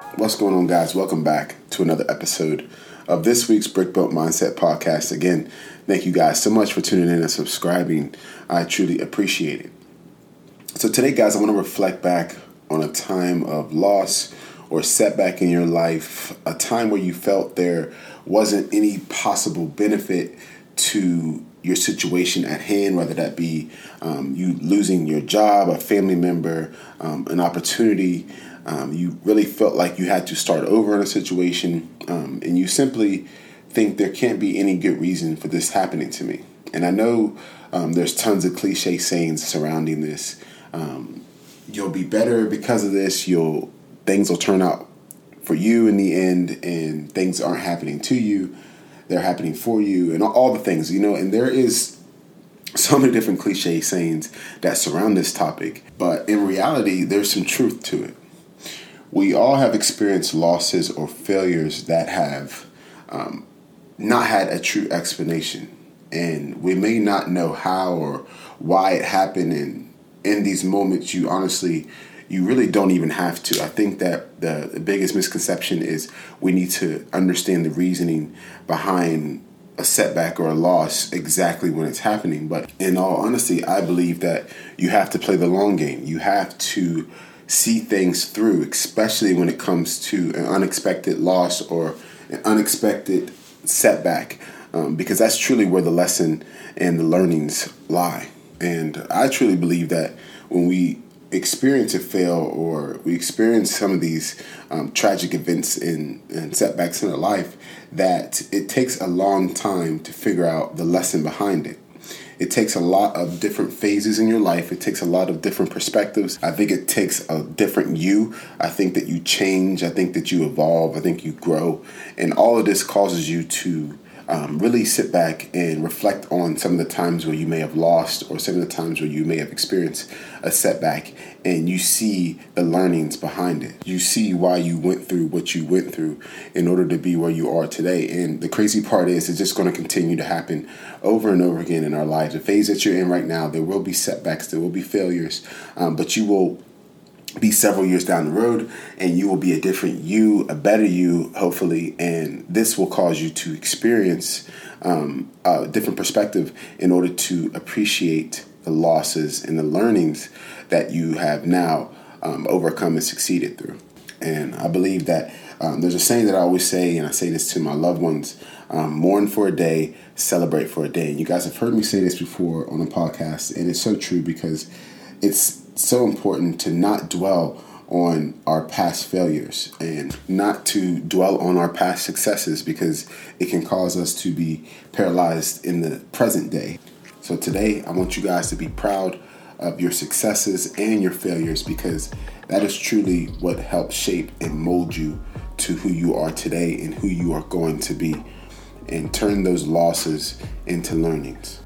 What's going on, guys? Welcome back to another episode of this week's Brick Built Mindset podcast. Again, thank you guys so much for tuning in and subscribing. I truly appreciate it. So, today, guys, I want to reflect back on a time of loss or setback in your life, a time where you felt there wasn't any possible benefit to your situation at hand, whether that be um, you losing your job, a family member, um, an opportunity. Um, you really felt like you had to start over in a situation, um, and you simply think there can't be any good reason for this happening to me. And I know um, there's tons of cliche sayings surrounding this. Um, you'll be better because of this. You'll things will turn out for you in the end, and things aren't happening to you they're happening for you and all the things you know and there is so many different cliche sayings that surround this topic but in reality there's some truth to it we all have experienced losses or failures that have um, not had a true explanation and we may not know how or why it happened and in these moments you honestly you really don't even have to. I think that the, the biggest misconception is we need to understand the reasoning behind a setback or a loss exactly when it's happening. But in all honesty, I believe that you have to play the long game. You have to see things through, especially when it comes to an unexpected loss or an unexpected setback, um, because that's truly where the lesson and the learnings lie. And I truly believe that when we experience a fail or we experience some of these um, tragic events and, and setbacks in our life that it takes a long time to figure out the lesson behind it it takes a lot of different phases in your life. It takes a lot of different perspectives. I think it takes a different you. I think that you change. I think that you evolve. I think you grow. And all of this causes you to um, really sit back and reflect on some of the times where you may have lost or some of the times where you may have experienced a setback and you see the learnings behind it. You see why you went through what you went through in order to be where you are today. And the crazy part is, it's just going to continue to happen over and over again in our lives. The phase that you're in right now, there will be setbacks, there will be failures, um, but you will be several years down the road and you will be a different you, a better you, hopefully. And this will cause you to experience um, a different perspective in order to appreciate the losses and the learnings that you have now um, overcome and succeeded through. And I believe that um, there's a saying that I always say, and I say this to my loved ones um, mourn for a day, celebrate for a day. And you guys have heard me say this before on a podcast, and it's so true because it's so important to not dwell on our past failures and not to dwell on our past successes because it can cause us to be paralyzed in the present day. So today, I want you guys to be proud of your successes and your failures because that is truly what helps shape and mold you to who you are today and who you are going to be and turn those losses into learnings.